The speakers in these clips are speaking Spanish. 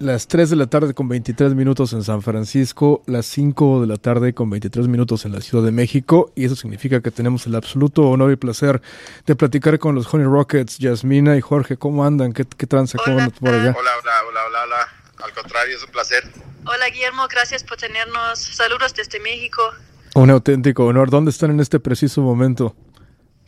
las 3 de la tarde con 23 minutos en San Francisco, las 5 de la tarde con 23 minutos en la Ciudad de México, y eso significa que tenemos el absoluto honor y placer de platicar con los Honey Rockets, Yasmina y Jorge. ¿Cómo andan? ¿Qué, qué tranza? ¿Cómo Hola. andan por allá? Hola, hola, hola, hola, hola. Al contrario, es un placer. Hola Guillermo, gracias por tenernos. Saludos desde México. Un auténtico honor. ¿Dónde están en este preciso momento?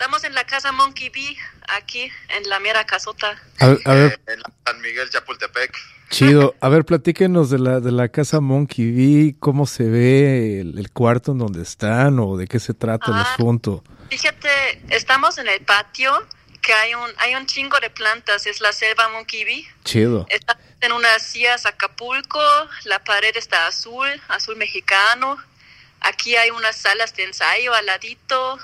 Estamos en la casa Monkey Bee, aquí en la mera casota. A, a ver, Eh, en San Miguel Chapultepec. chido. A ver, platíquenos de la, de la casa Monkey V, cómo se ve el, el cuarto en donde están o de qué se trata el Ah. asunto. Fíjate, estamos en el patio, que hay un, hay un chingo de plantas, es la selva Monkey Bee. Chido. Estamos en unas sillas Acapulco, la pared está azul, azul mexicano. Aquí hay unas salas de ensayo al ladito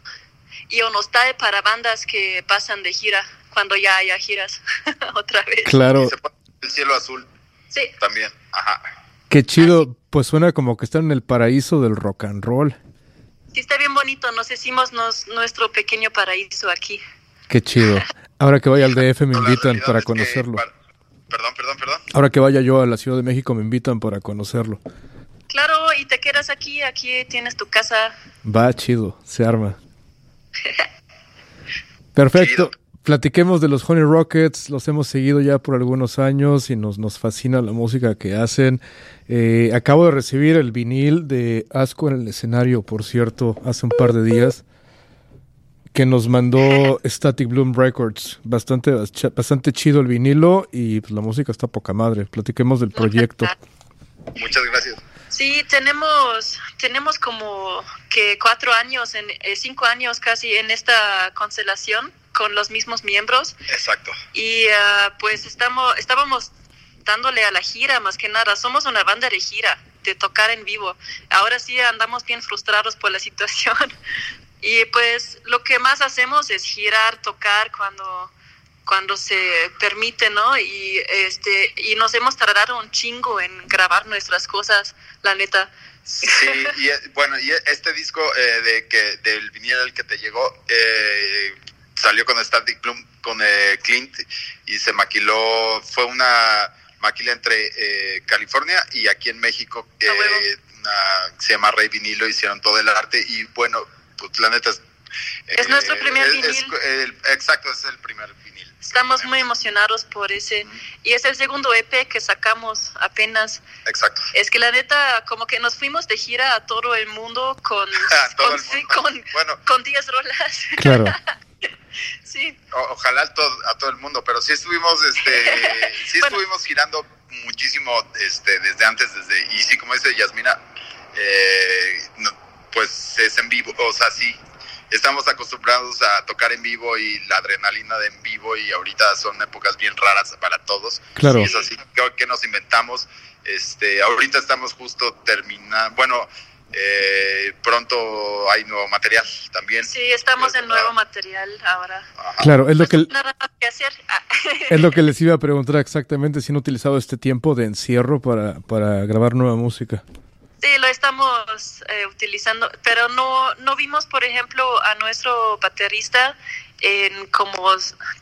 y un hostal para bandas que pasan de gira cuando ya haya giras otra vez. Claro. Y se pone el cielo azul Sí, también. Ajá. Qué chido. Pues suena como que están en el paraíso del rock and roll. sí está bien bonito, nos hicimos nos- nuestro pequeño paraíso aquí. Qué chido. Ahora que vaya al DF me invitan para es que conocerlo. par- Perdón, perdón, perdón. Ahora que vaya yo a la Ciudad de México me invitan para conocerlo. Claro, y te quedas aquí, aquí tienes tu casa. Va chido, se arma. Perfecto. Platiquemos de los Honey Rockets, los hemos seguido ya por algunos años y nos, nos fascina la música que hacen. Eh, acabo de recibir el vinil de Asco en el escenario, por cierto, hace un par de días, que nos mandó Static Bloom Records. Bastante, bastante chido el vinilo y pues, la música está poca madre. Platiquemos del proyecto. Muchas gracias. Sí, tenemos, tenemos como que cuatro años, en, eh, cinco años casi en esta constelación con los mismos miembros Exacto. y ah, pues estamos, estábamos dándole a la gira más que nada. Somos una banda de gira, de tocar en vivo. Ahora sí andamos bien frustrados por la situación y pues lo que más hacemos es girar, tocar cuando cuando se permite, ¿no? Y este y nos hemos tardado un chingo en grabar nuestras cosas, la neta. Sí, y eh, bueno, y este disco eh, de que del vinil al que te llegó eh, salió con Static Bloom con eh, Clint y se maquiló, fue una maquila entre eh, California y aquí en México, una- se llama Rey Vinilo, hicieron todo el arte y bueno, pues la neta es... Es nuestro primer es- vinil. es- el- exacto, es el primer vinil. Estamos muy emocionados por ese y es el segundo EP que sacamos apenas. Exacto. Es que la neta como que nos fuimos de gira a todo el mundo con con, el sí, mundo. con, Bueno, con 10 rolas. Claro. sí. O- ojalá a todo, a todo el mundo, pero sí estuvimos, este, sí Bueno. estuvimos girando muchísimo, este, desde antes, desde, y sí, como dice Yasmina, eh, no, pues es en vivo, o sea, sí, estamos acostumbrados a tocar en vivo y la adrenalina de en vivo y ahorita son épocas bien raras para todos. Claro. Y es así, ¿qué, qué nos inventamos? Este, ahorita estamos justo terminando, bueno, eh, pronto hay nuevo material también. Sí, estamos en nuevo material ahora. Ajá. Claro, es lo que, Nada más que hacer. Ah. es lo que les iba a preguntar exactamente si han utilizado este tiempo de encierro para, para grabar nueva música. Sí, lo estamos eh, utilizando, pero no, no vimos, por ejemplo, a nuestro baterista en como,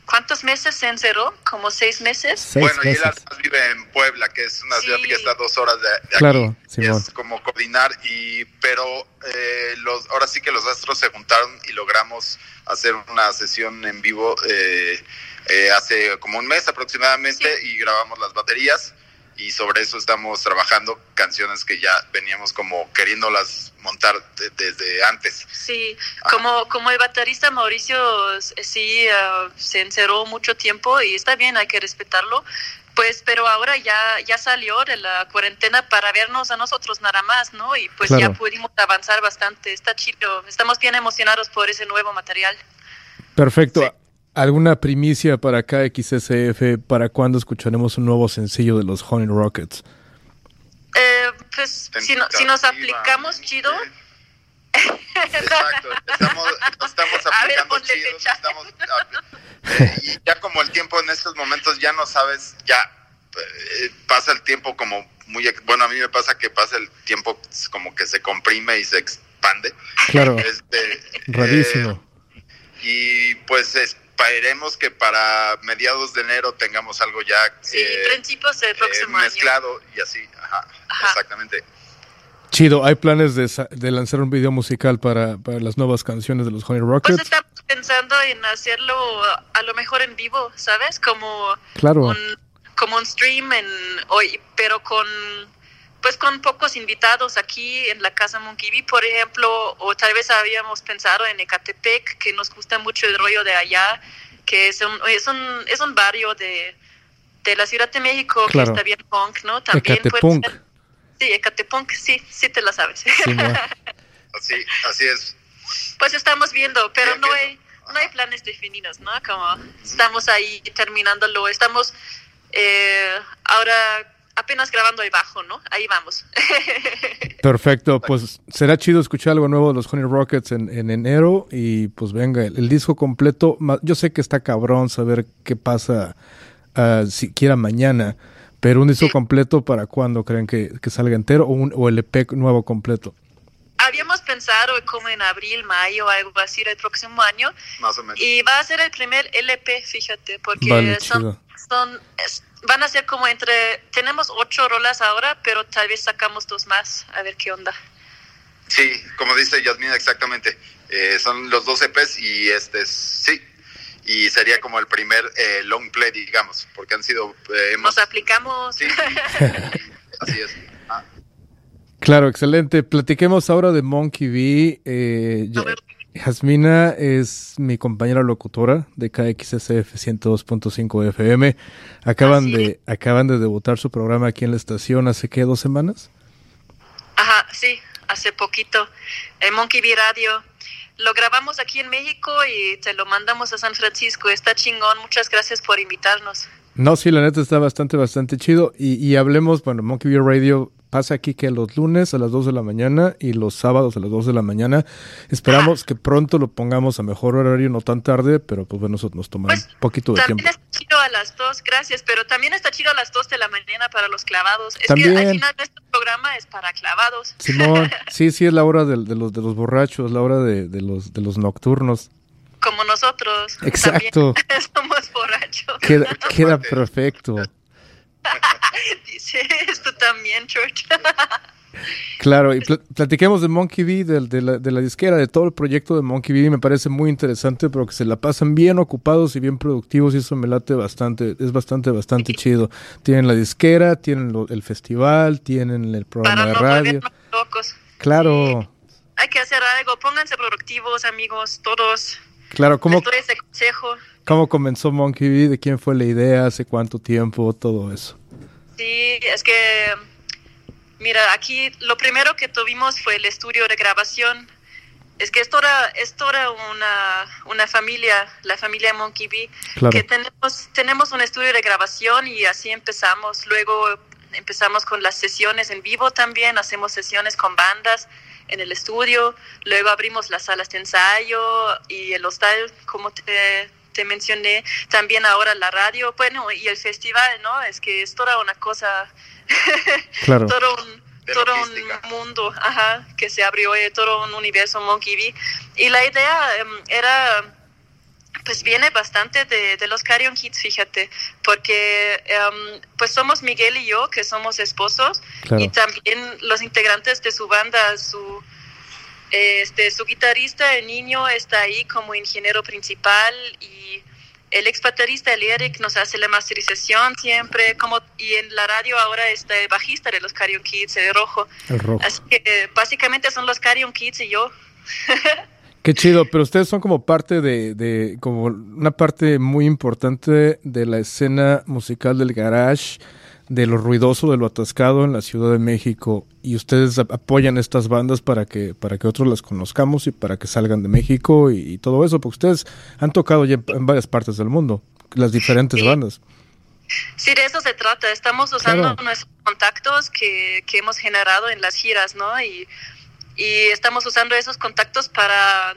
¿cuántos meses se encerró? ¿Como seis meses? Seis bueno, y él además vive en Puebla, que es una ciudad Sí. que está a dos horas de, de Claro, aquí. Simón. Es como coordinar, y pero eh, los ahora sí que los astros se juntaron y logramos hacer una sesión en vivo eh, eh, hace como un mes aproximadamente y grabamos las baterías y sobre eso estamos trabajando canciones que ya veníamos como queriéndolas montar de- desde antes. Sí, como, como el baterista Mauricio s- sí ah, se encerró mucho tiempo y está bien, hay que respetarlo. Pues, pero ahora ya, ya salió de la cuarentena para vernos a nosotros nada más, ¿no? Y pues ya Claro. pudimos avanzar bastante. Está chido. Estamos bien emocionados por ese nuevo material. Perfecto. Sí. ¿Alguna primicia para KXSF? ¿Para cuándo escucharemos un nuevo sencillo de los Honey Rockets? Eh, pues si, no- si nos aplicamos chido, Exacto, estamos, ver, aplicando chido, estamos, y ya como el tiempo en estos momentos ya no sabes, ya eh, pasa el tiempo como muy, bueno, a mí me pasa que pasa el tiempo como que se comprime y se expande. Claro, Este, rarísimo. eh, y pues es- esperemos que para mediados de enero tengamos algo ya sí, eh, principios del próximo mezclado y así, ajá, exactamente. Chido, ¿hay planes de, de, lanzar un video musical para, para, las nuevas canciones de los Honey Rockets? Pues estamos pensando en hacerlo a lo mejor en vivo, ¿sabes? Como claro. un, como un stream, en, hoy, pero con pues con pocos invitados aquí en la casa Monkey Bee, por ejemplo, o tal vez habíamos pensado en Ecatepec, que nos gusta mucho el rollo de allá, que es un, es un, es un barrio de, de la Ciudad de México que está bien punk, ¿no? También Ecatepunk. sí, Ecatepunk, sí, sí te la sabes. así, así es. Pues estamos viendo, pero no hay, no hay planes definidos, ¿no? Como estamos ahí terminándolo, estamos eh, ahora apenas grabando ahí bajo, ¿no? Ahí vamos. Perfecto, pues será chido escuchar algo nuevo de los Honey Rockets en, enero y pues venga, el, disco completo, yo sé que está cabrón saber qué pasa uh, siquiera mañana, pero un disco completo para cuándo creen que, salga entero o, un, o el EP nuevo completo. Habíamos pensado como en abril, mayo, algo así el próximo año. Más o menos. Y va a ser el primer LP, fíjate, porque son, son van a ser como entre, tenemos ocho rolas ahora, pero tal vez sacamos dos más, a ver qué onda. Sí, como dice Yasmina, exactamente. Eh, son los dos EPs y este, sí, y sería como el primer eh, long play, digamos, porque han sido... Eh, Nos aplicamos. Sí, así es. Ah. Claro, excelente. Platiquemos ahora de Monkey B. Eh, Jasmina es mi compañera locutora de KXSF 102.5 FM. Acaban de acaban de debutar su programa aquí en la estación hace qué dos semanas. Ajá, sí, hace poquito. En Monkey Bee Radio. Lo grabamos aquí en México y te lo mandamos a San Francisco. Está chingón. Muchas gracias por invitarnos. No, sí, la neta está bastante, bastante chido. Y, y hablemos, bueno, Monkey Bee Radio pasa aquí que los lunes a las 2 de la mañana y los sábados a las 2 de la mañana. Esperamos que pronto lo pongamos a mejor horario, no tan tarde, pero pues bueno, eso nos tomará pues, un poquito de tiempo. También está chido a las 2, gracias, pero también está chido a las 2 de la mañana para los clavados. Es que al final nuestro programa es para clavados. Simón, sí, sí, es la hora de, los, de los borrachos, la hora de, de, los, de los nocturnos. Como nosotros. Exacto. somos borrachos. Queda, queda perfecto. Dice esto también, George. Claro, y platiquemos de Monkey B, de, la, de, la, disquera, de todo el proyecto de Monkey B. Me parece muy interesante, pero que se la pasan bien ocupados y bien productivos, y eso me late bastante, es bastante, bastante chido. Tienen la disquera, tienen el festival, tienen el programa de radio. Claro. Hay que hacer algo, pónganse productivos, amigos, todos. Claro, ¿cómo, ese consejo. ¿cómo comenzó Monkey B? ¿De quién fue la idea? ¿Hace cuánto tiempo? Todo eso. Sí, es que, mira, aquí lo primero que tuvimos fue el estudio de grabación. Es que esto era, esto era una, una familia, la familia Monkey Bee, que tenemos, tenemos un estudio de grabación y así empezamos. Luego empezamos con las sesiones en vivo también, hacemos sesiones con bandas en el estudio, luego abrimos las salas de ensayo y el hostal, como te, te mencioné, también ahora la radio, bueno, y el festival, ¿no? Es que es toda una cosa, todo un, todo un mundo, ajá, que se abrió, eh, todo un universo Monkey Bee. Y la idea em, era pues viene bastante de, de los Carrion Kids, fíjate, porque em, pues somos Miguel y yo, que somos esposos, y también los integrantes de su banda, su este, su guitarrista, el niño, está ahí como ingeniero principal y el ex baterista, el Eric, nos hace la masterización siempre, como y en la radio ahora está el bajista de los Carrion Kids, el rojo. El rojo. Así que básicamente son los Carrion Kids y yo. Qué chido, pero ustedes son como parte de, de, como una parte muy importante de la escena musical del garage de lo ruidoso, de lo atascado en la Ciudad de México y ustedes apoyan estas bandas para que para que otros las conozcamos y para que salgan de México y, todo eso, porque ustedes han tocado ya en varias partes del mundo, las diferentes bandas. Sí, de eso se trata. Estamos usando nuestros contactos que, que hemos generado en las giras, ¿no? Y, y estamos usando esos contactos para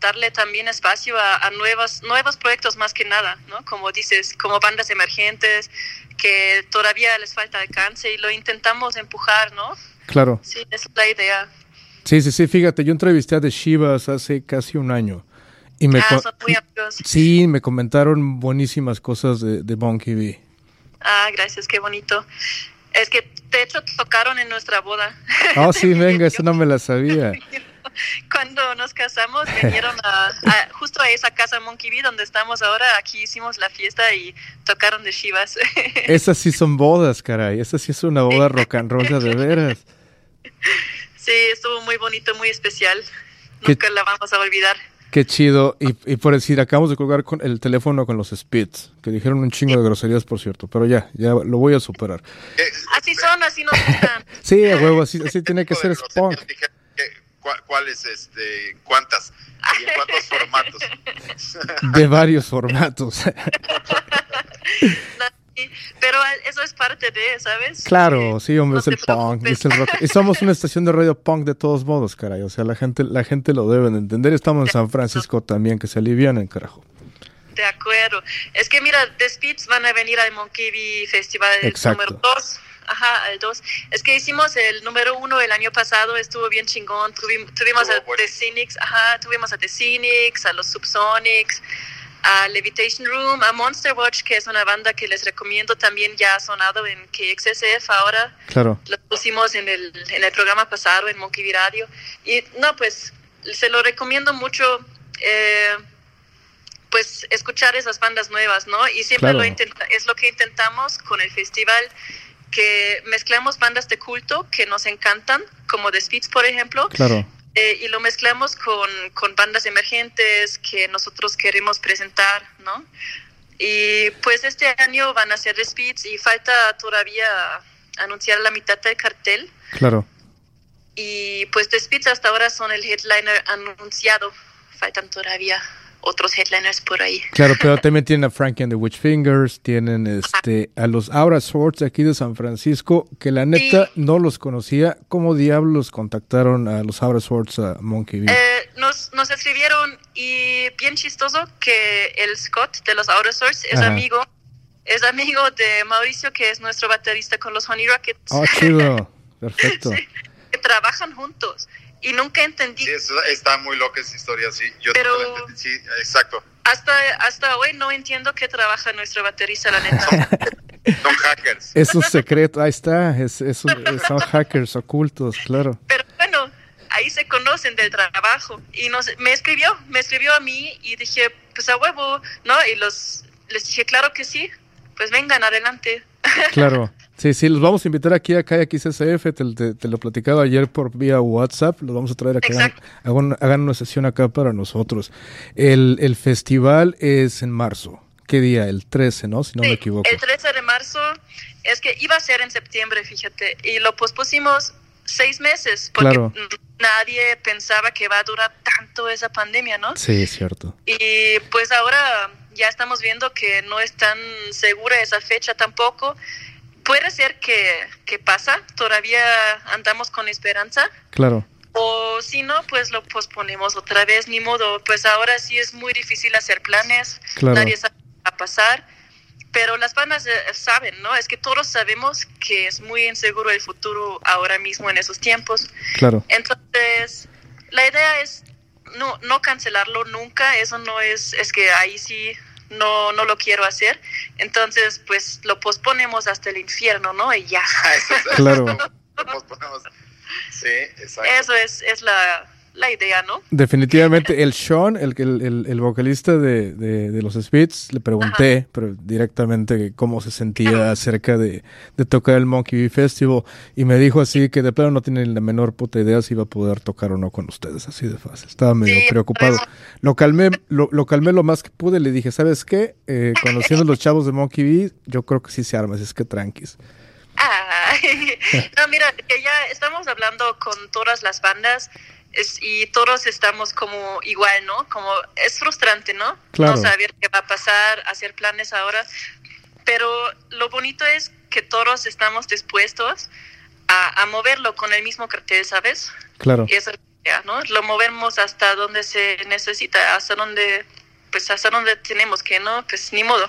darle también espacio a, a nuevos, nuevos proyectos más que nada, ¿no? Como dices, como bandas emergentes que todavía les falta alcance y lo intentamos empujar, ¿no? Claro. Sí, es la idea. Sí, sí, sí, fíjate, yo entrevisté a The Shivas hace casi un año Y me Ah, son muy amigos. Sí, me comentaron buenísimas cosas de, de Monkey B. Ah, gracias, qué bonito. Es que de hecho tocaron en nuestra boda. Oh, sí, venga, eso no me la sabía. Cuando nos casamos, vinieron a, a- justo a esa casa Monkey Bee donde estamos ahora. Aquí hicimos la fiesta y tocaron de Shivas. Esas sí son bodas, caray. Esa sí es una boda rock and roll de veras. sí, estuvo muy bonito, muy especial. ¿Qué- Nunca la vamos a olvidar. Qué chido. Y, y por decir, acabamos de colgar con el teléfono con los Spits, que dijeron un chingo de groserías, por cierto. Pero ya, ya lo voy a superar. Así son, así nos gustan. Sí, a huevo, así, así tiene que ser Spunk. Dije, ¿qué- cua- ¿Cuáles, este, cuántas? ¿Y en cuántos formatos? De varios formatos. Pero eso es parte de, ¿sabes? Claro, sí, hombre, no es el punk, es el rock. Y somos una estación de radio punk de todos modos, caray. O sea, la gente, la gente lo debe de entender. Estamos en San Francisco también, que se alivianen, carajo. De acuerdo. Es que mira, The Speeds van a venir al Monkey Bee Festival Exacto. número 2. Ajá, al 2. Es que hicimos el número uno el año pasado, estuvo bien chingón. Tuvi- tuvimos Estuvo a bueno. The Cynics, ajá, tuvimos a The Cynics, a los Subsonics, a Levitation Room, a Monster Watch, que es una banda que les recomiendo también, ya ha sonado en KXSF ahora. Claro, Lo pusimos en el, en el programa pasado en Monkey Radio. Y no, pues se lo recomiendo mucho, eh, pues escuchar esas bandas nuevas, ¿no? Y siempre Claro. lo intenta es lo que intentamos con el festival, que mezclamos bandas de culto que nos encantan, como The Spits, por ejemplo, claro. eh, y lo mezclamos con, con bandas emergentes que nosotros queremos presentar, ¿no? Y pues este año van a ser The Speeds y falta todavía anunciar la mitad del cartel. Claro. Y pues The Speeds hasta ahora son el headliner anunciado. Faltan todavía otros headliners por ahí. Claro, pero también tienen a Frankie and the Witch Fingers, tienen este a los Aura Swords aquí de San Francisco, que la neta Sí. no los conocía. ¿Cómo diablos contactaron a los Aura Swords a Monkey B? Eh, nos, nos escribieron y bien chistoso que el Scott de los Outer Source es Ajá. amigo es amigo de Mauricio que es nuestro baterista con los Honey Rockets. Oh, chido. Perfecto. Sí, que trabajan juntos y nunca entendí Sí, eso- está muy loca esa historia, sí. Yo Pero- no la entendí, sí, exacto. hasta hasta hoy no entiendo qué trabaja nuestro baterista la neta. Son hackers. Es un secreto, ahí está. Es, es un- es- son hackers ocultos, claro. Pero bueno, ahí se conocen del trabajo. Y nos, me escribió, me escribió a mí y dije, pues a huevo, ¿no? Y los, les dije, claro que sí, pues vengan adelante. Claro. Sí, sí, los vamos a invitar aquí a Kayak XSF, te, te- te lo platicaba ayer por vía WhatsApp, los vamos a traer a que hagan, hagan- hagan una sesión acá para nosotros. El, el festival es en marzo. ¿Qué día? El 13, ¿no? Si no Sí, me equivoco. El 13 de marzo es que iba a ser en septiembre, fíjate, y lo pospusimos seis meses porque Claro. nadie pensaba que va a durar tanto esa pandemia, ¿no? Sí, es cierto. Y pues ahora ya estamos viendo que no es tan segura esa fecha tampoco. Puede ser que, que pasa, todavía andamos con esperanza, Claro. o si no, pues lo posponemos otra vez, ni modo. Pues ahora sí es muy difícil hacer planes, Claro. nadie sabe qué va a pasar, pero las bandas eh, saben, ¿no? Es que todos sabemos que es muy inseguro el futuro ahora mismo en esos tiempos. Claro. Entonces, la idea es no, no cancelarlo nunca, eso no es, es que ahí sí no, no lo quiero hacer. Entonces, pues lo posponemos hasta el infierno, ¿no? Y ya. Claro. lo posponemos. Sí, exacto. Eso es, es la, la idea, ¿no? Definitivamente, el Sean, el, el, el- vocalista de, de- de los Spits, le pregunté pero directamente cómo se sentía acerca de, de tocar el Monkey Bee Festival y me dijo así que de plano no tiene la menor puta idea si iba a poder tocar o no con ustedes, así de fácil. Estaba medio Sí, preocupado. Lo calmé, lo, lo calmé lo más que pude, le dije, ¿sabes qué? Eh, conociendo a los chavos de Monkey Bee, yo creo que sí se arma, es que tranquis. Ay, no, mira, que ya estamos hablando con todas las bandas es- y todos estamos como igual, ¿no? Como es frustrante, ¿no? Claro. No saber qué va a pasar, hacer planes ahora. Pero lo bonito es que todos estamos dispuestos a, a moverlo con el mismo cartel, ¿sabes? Claro. Y esa es la idea, ¿no? Lo movemos hasta donde se necesita, hasta donde, pues hasta donde tenemos que, ¿no? Pues ni modo.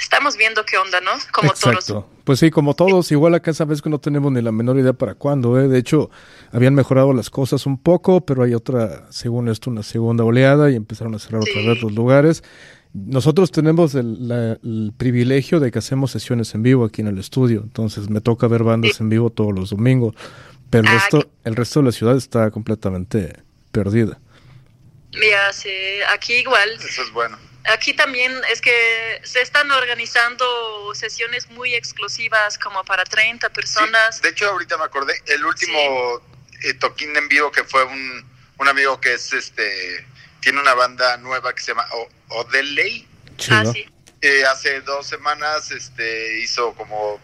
estamos viendo qué onda, ¿no? Como Exacto. todos. Pues sí, como todos, igual acá sabes que no tenemos ni la menor idea para cuándo, ¿eh? De hecho, habían mejorado las cosas un poco, pero hay otra, según esto, una segunda oleada y empezaron a cerrar otra Sí. vez los lugares. Nosotros tenemos el, la- el privilegio de que hacemos sesiones en vivo aquí en el estudio, entonces me toca ver bandas en vivo todos los domingos, pero el Ah, resto, el resto de la ciudad está completamente perdida. Ya, sí, aquí igual. Eso es bueno. Aquí también es que se están organizando sesiones muy exclusivas como para 30 Sí, personas. de hecho, ahorita me acordé, el último eh, toquín en vivo que fue un, un amigo que es este, tiene una banda nueva que se llama O- Odeley. Ah, sí. Eh, hace dos semanas este, hizo como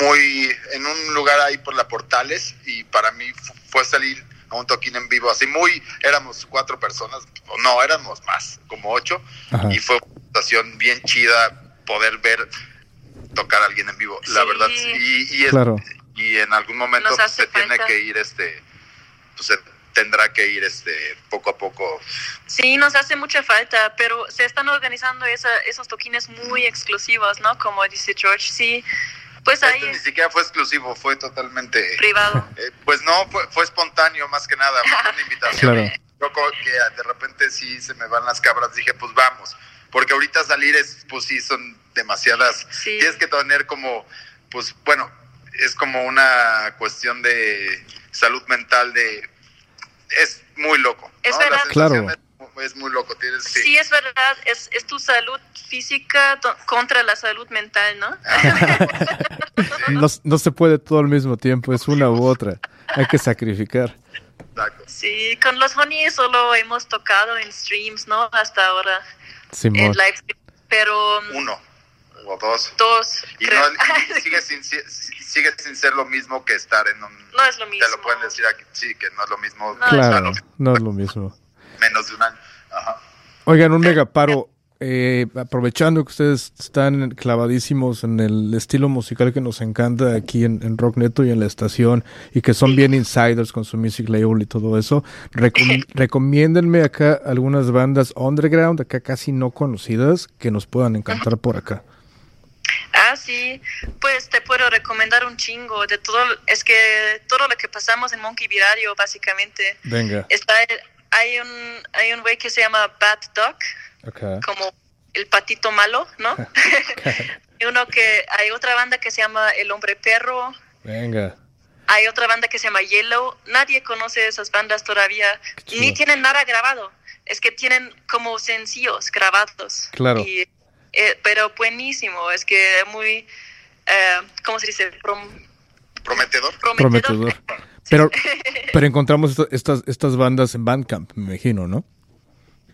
muy en un lugar ahí por la Portales y para mí fu- fue salir a un toquín en vivo así muy éramos cuatro personas o no éramos más como ocho Ajá. y fue una situación bien chida poder ver tocar a alguien en vivo la verdad y, es- Claro. Y en algún momento pues, se tiene que ir este pues se tendrá que ir este poco a poco Sí, nos hace mucha falta, pero se están organizando esa- esos toquines muy exclusivos, ¿no? Como dice George, sí. Pues ahí este ni siquiera fue exclusivo fue totalmente privado. Eh, pues no, fue, fue espontáneo más que nada, fue una invitación. Claro. Yo como que de repente sí se me van las cabras, dije pues vamos, porque ahorita salir es, pues sí, son demasiadas, Sí. tienes que tener como, pues bueno, es como una cuestión de salud mental de, es muy loco. Es ¿no? verdad. La sensación Claro. Es, es muy loco, tienes, sí. Sí, es verdad, es, es tu salud física contra la salud mental, ¿no? No, no se puede todo al mismo tiempo, es una u otra. Hay que sacrificar. Exacto. Sí, con los Honey solo hemos tocado en streams, ¿no? Hasta ahora, Simón. en live pero mm, Uno o dos. dos, Y, creo. no, y sigue, sin, sigue sin ser lo mismo que estar en un... no es lo mismo. Te lo pueden decir aquí, sí, que no es lo mismo. No, Claro, no es lo mismo. menos de un año. Ajá. Oigan, un megaparo. Eh, aprovechando que ustedes están clavadísimos en el estilo musical que nos encanta aquí en, en Rock Neto y en la estación, y que son bien insiders con su music label y todo eso, recom- recomiéndenme acá algunas bandas underground, acá casi no conocidas, que nos puedan encantar por acá. Ah, sí, pues te puedo recomendar un chingo de todo, es que todo lo que pasamos en Monkey Viradio, básicamente, Venga, está, hay un, hay un güey que se llama Bad Duck, acá. como el patito malo, ¿no? Y uno que, hay otra banda que se llama El Hombre Perro, Venga. hay otra banda que se llama Yellow, nadie conoce esas bandas todavía, ni tienen nada grabado, es que tienen como sencillos grabados. Claro. Y, eh, pero buenísimo, es que muy, eh, ¿cómo se dice? Prom- Prometedor. prometedor. Prometedor. Pero, pero encontramos esto- estas, estas bandas en Bandcamp, me imagino, ¿no?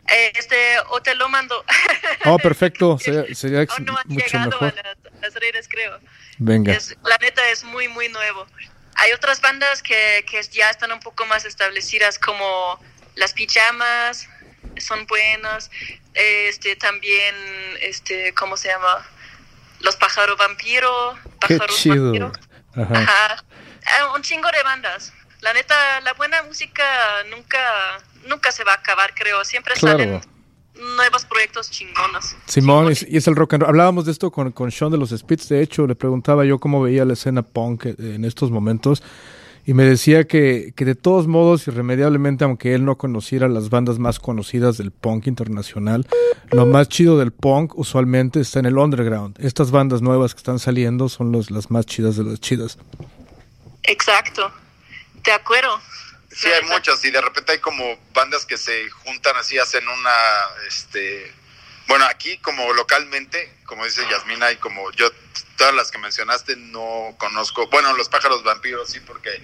Eh, este, o te lo mando. Oh, perfecto. Sería, sería Aún no han mucho llegado mejor. a las, a las redes, creo. Venga. Es, la neta es muy, muy nuevo. Hay otras bandas que, que ya están un poco más establecidas, como Las Pijamas, son buenas. Este, también, este, ¿cómo se llama? Los Pájaro Vampiro. Qué Pájaros chido. Vampiro. Ajá. Ajá. Ah, un chingo de bandas. La neta, la buena música nunca, nunca se va a acabar, creo. Siempre Claro. salen nuevos proyectos chingonos. Simón, y, es el rock and roll. Hablábamos de esto con, con Sean de los Spits, de hecho, le preguntaba yo cómo veía la escena punk en estos momentos, y me decía que, que de todos modos, irremediablemente, aunque él no conociera las bandas más conocidas del punk internacional, lo más chido del punk usualmente está en el underground. Estas bandas nuevas que están saliendo son los, las más chidas de las chidas. Exacto. De acuerdo. Sí, hay neta. muchos y de repente hay como bandas que se juntan así, hacen una, este, bueno, aquí como localmente, como dice Yasmina, y como yo, todas las que mencionaste no conozco, bueno, los pájaros vampiros sí, porque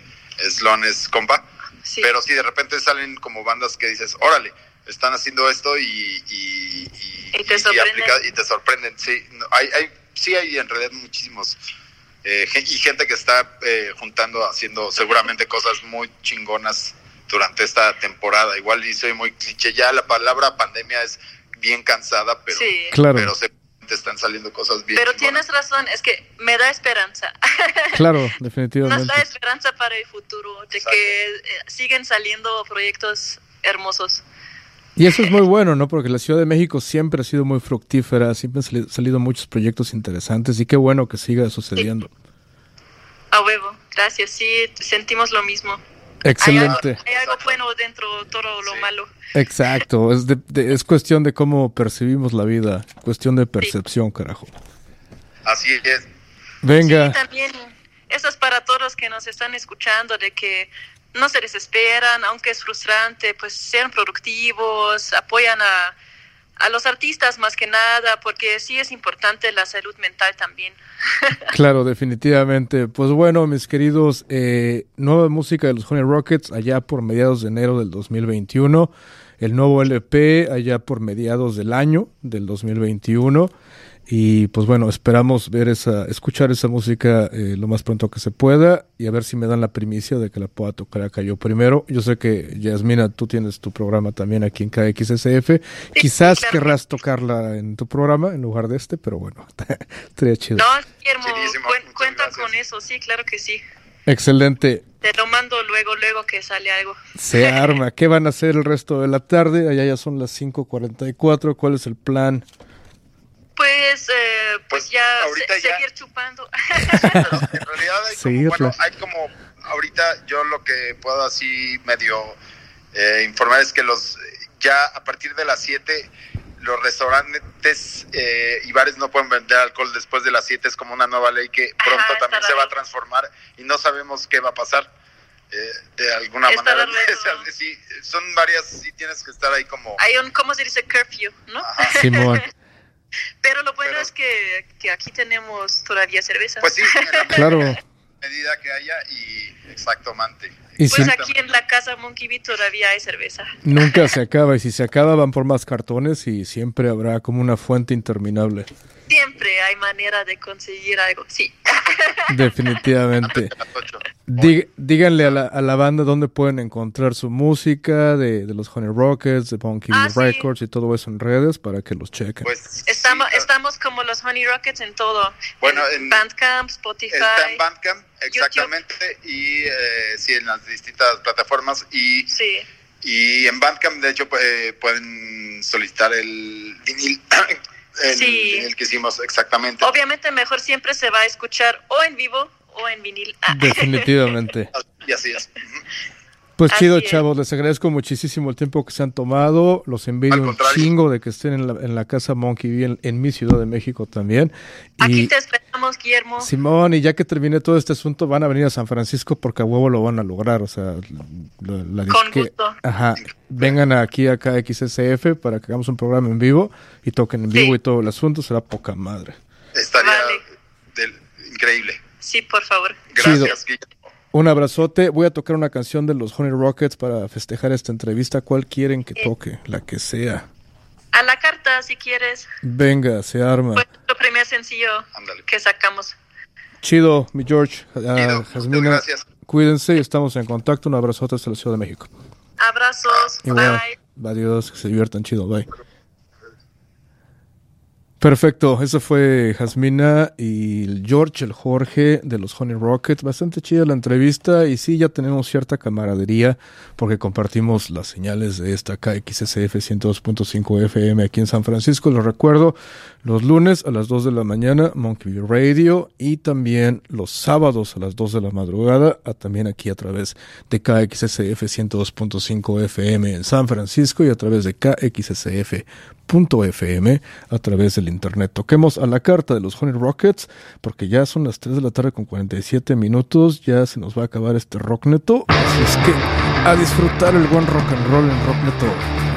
Sloan es compa, Sí. pero sí, de repente salen como bandas que dices, órale, están haciendo esto y... Y, Y te sorprenden. aplica- y te sorprenden, sí. No, hay, hay, sí hay en realidad muchísimos eh, y gente que está eh, juntando, haciendo seguramente cosas muy chingonas durante esta temporada. Igual y soy muy cliché, ya la palabra pandemia es bien cansada, pero, sí. Claro, pero se te están saliendo cosas bien Pero chingonas. tienes razón, es que me da esperanza. claro, Nos definitivamente. da esperanza para el futuro, de Exacto. que eh, siguen saliendo proyectos hermosos. Y eso es muy bueno, ¿no? Porque la Ciudad de México siempre ha sido muy fructífera, siempre han salido muchos proyectos interesantes y qué bueno que siga sucediendo. A huevo, gracias, sí, sentimos lo mismo. Excelente. Hay, algo bueno dentro de todo lo malo. Exacto, es, es cuestión de cómo percibimos la vida, cuestión de percepción, carajo. Así es. Venga. Sí, también, eso es para todos los que nos están escuchando, de que no se desesperan, aunque es frustrante, pues sean productivos, apoyan a, a los artistas más que nada, porque sí es importante la salud mental también. claro, definitivamente. Pues bueno, mis queridos, eh, nueva música de los Honey Rockets allá por mediados de enero del 2021, el nuevo LP allá por mediados del año del 2021. Y pues bueno, esperamos ver esa, escuchar esa música eh, lo más pronto que se pueda y a ver si me dan la primicia de que la pueda tocar acá yo primero. Yo sé que Yasmina, tú tienes tu programa también aquí en KXSF. Quizás querrás tocarla en tu programa en lugar de este, pero bueno, estaría chido. No, Guillermo, cuenta con eso, sí, claro que sí. Excelente. Te lo mando luego, luego que sale algo. Se arma. ¿Qué van a hacer el resto de la tarde? Allá ya son las 5.44. ¿Cuál es el plan? Pues, eh, pues, pues, ya ahorita ya... seguir chupando. en realidad hay como, bueno, hay como, ahorita yo lo que puedo así medio eh, informar es que los ya a partir de las 7 los restaurantes eh, y bares no pueden vender alcohol después de las 7, es como una nueva ley que pronto también se va a transformar y no sabemos qué va a pasar. Eh, de alguna manera. sí, son varias, sí tienes que estar ahí como... Hay un, ¿cómo se dice? Curfew, ¿no? Simón. Pero lo bueno es que, que, aquí tenemos todavía cerveza. Pues sí, claro. medida que haya y exactamente. Y pues aquí en la casa Monkey Bee todavía hay cerveza. Nunca se acaba y si se acaba van por más cartones y siempre habrá como una fuente interminable. Siempre hay manera de conseguir algo, sí. Definitivamente. díganle a la, a la, banda dónde pueden encontrar su música de, de los Honey Rockets, de Monkey ah, Records y todo eso en redes para que los chequen. Pues, estamos, estamos como los Honey Rockets en todo. Bueno, en, Bandcamp, Spotify. Está en Bandcamp, exactamente, y eh, sí, en las distintas plataformas. Y, sí. y en Bandcamp, de hecho, eh, pueden solicitar el vinil. en, el que hicimos exactamente. Obviamente mejor siempre se va a escuchar o en vivo o en vinil. Ah. Definitivamente. y así es. Pues chido, chavos, les agradezco muchísimo el tiempo que se han tomado. Los envío un chingo de que estén en la, en la casa Monkey bien en, mi Ciudad de México también. Aquí te esperamos, Guillermo. Simón, y ya que termine todo este asunto, van a venir a San Francisco porque a huevo lo van a lograr. O sea, la, Con gusto. Ajá. Vengan aquí a KXSF para que hagamos un programa en vivo y toquen en vivo y todo el asunto. Será poca madre. Estaría increíble. Sí, por favor. Gracias, Guillermo. Un abrazote. Voy a tocar una canción de los Honey Rockets para festejar esta entrevista. ¿Cuál quieren que toque? La que sea. A la carta, si quieres. Venga, se arma. Fue lo primer sencillo que sacamos. Chido, mi George. Uh, Jasmina, cuídense y estamos en contacto. Un abrazote hasta la Ciudad de México. Abrazos. bye. Adiós, que se diviertan. Chido, bye. Perfecto, eso fue Jasmina y George, el Jorge de los Honey Rockets. Bastante chida la entrevista y sí, ya tenemos cierta camaradería porque compartimos las señales de esta KXSF 102.5 FM aquí en San Francisco. Lo recuerdo, los lunes a las 2 de la mañana, Monkey Radio y también los sábados a las 2 de la madrugada, también aquí a través de KXSF 102.5 FM en San Francisco y a través de KXSF .fm a través del internet. Toquemos a la carta de los Honey Rockets porque ya son las 3 de la tarde con 47 minutos, ya se nos va a acabar este rockneto, así es que a disfrutar el buen rock and roll en rockneto.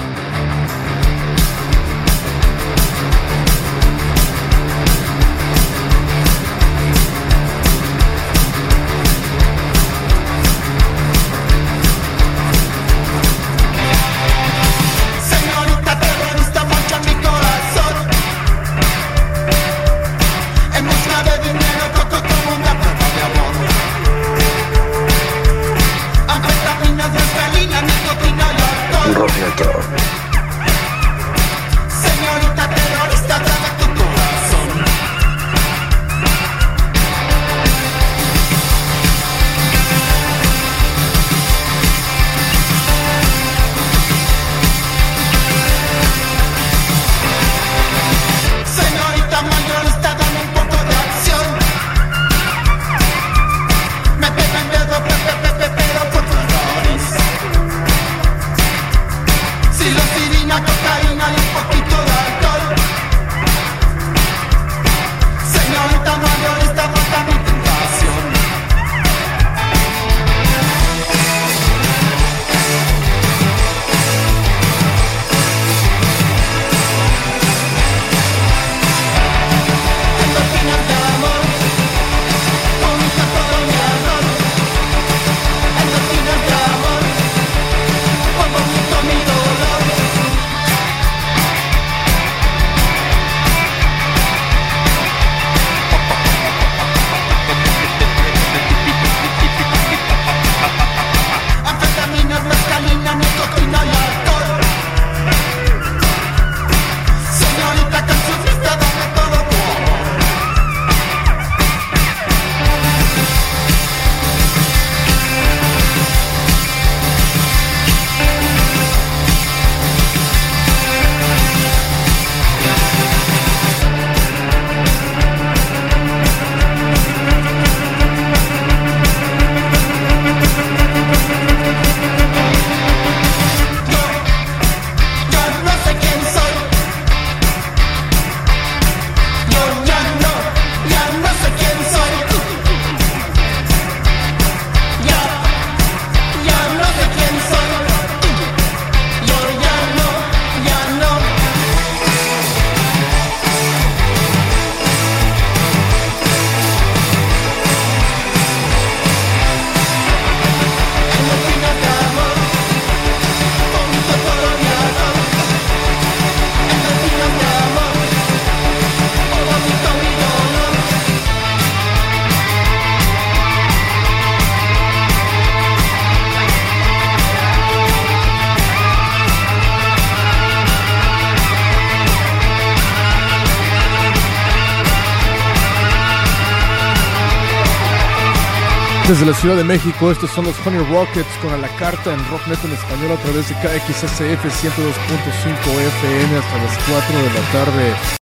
Desde la Ciudad de México, estos son los Honey Rockets con a la carta en Rocknet en español a través de KXSF 102.5 FM hasta las 4 de la tarde.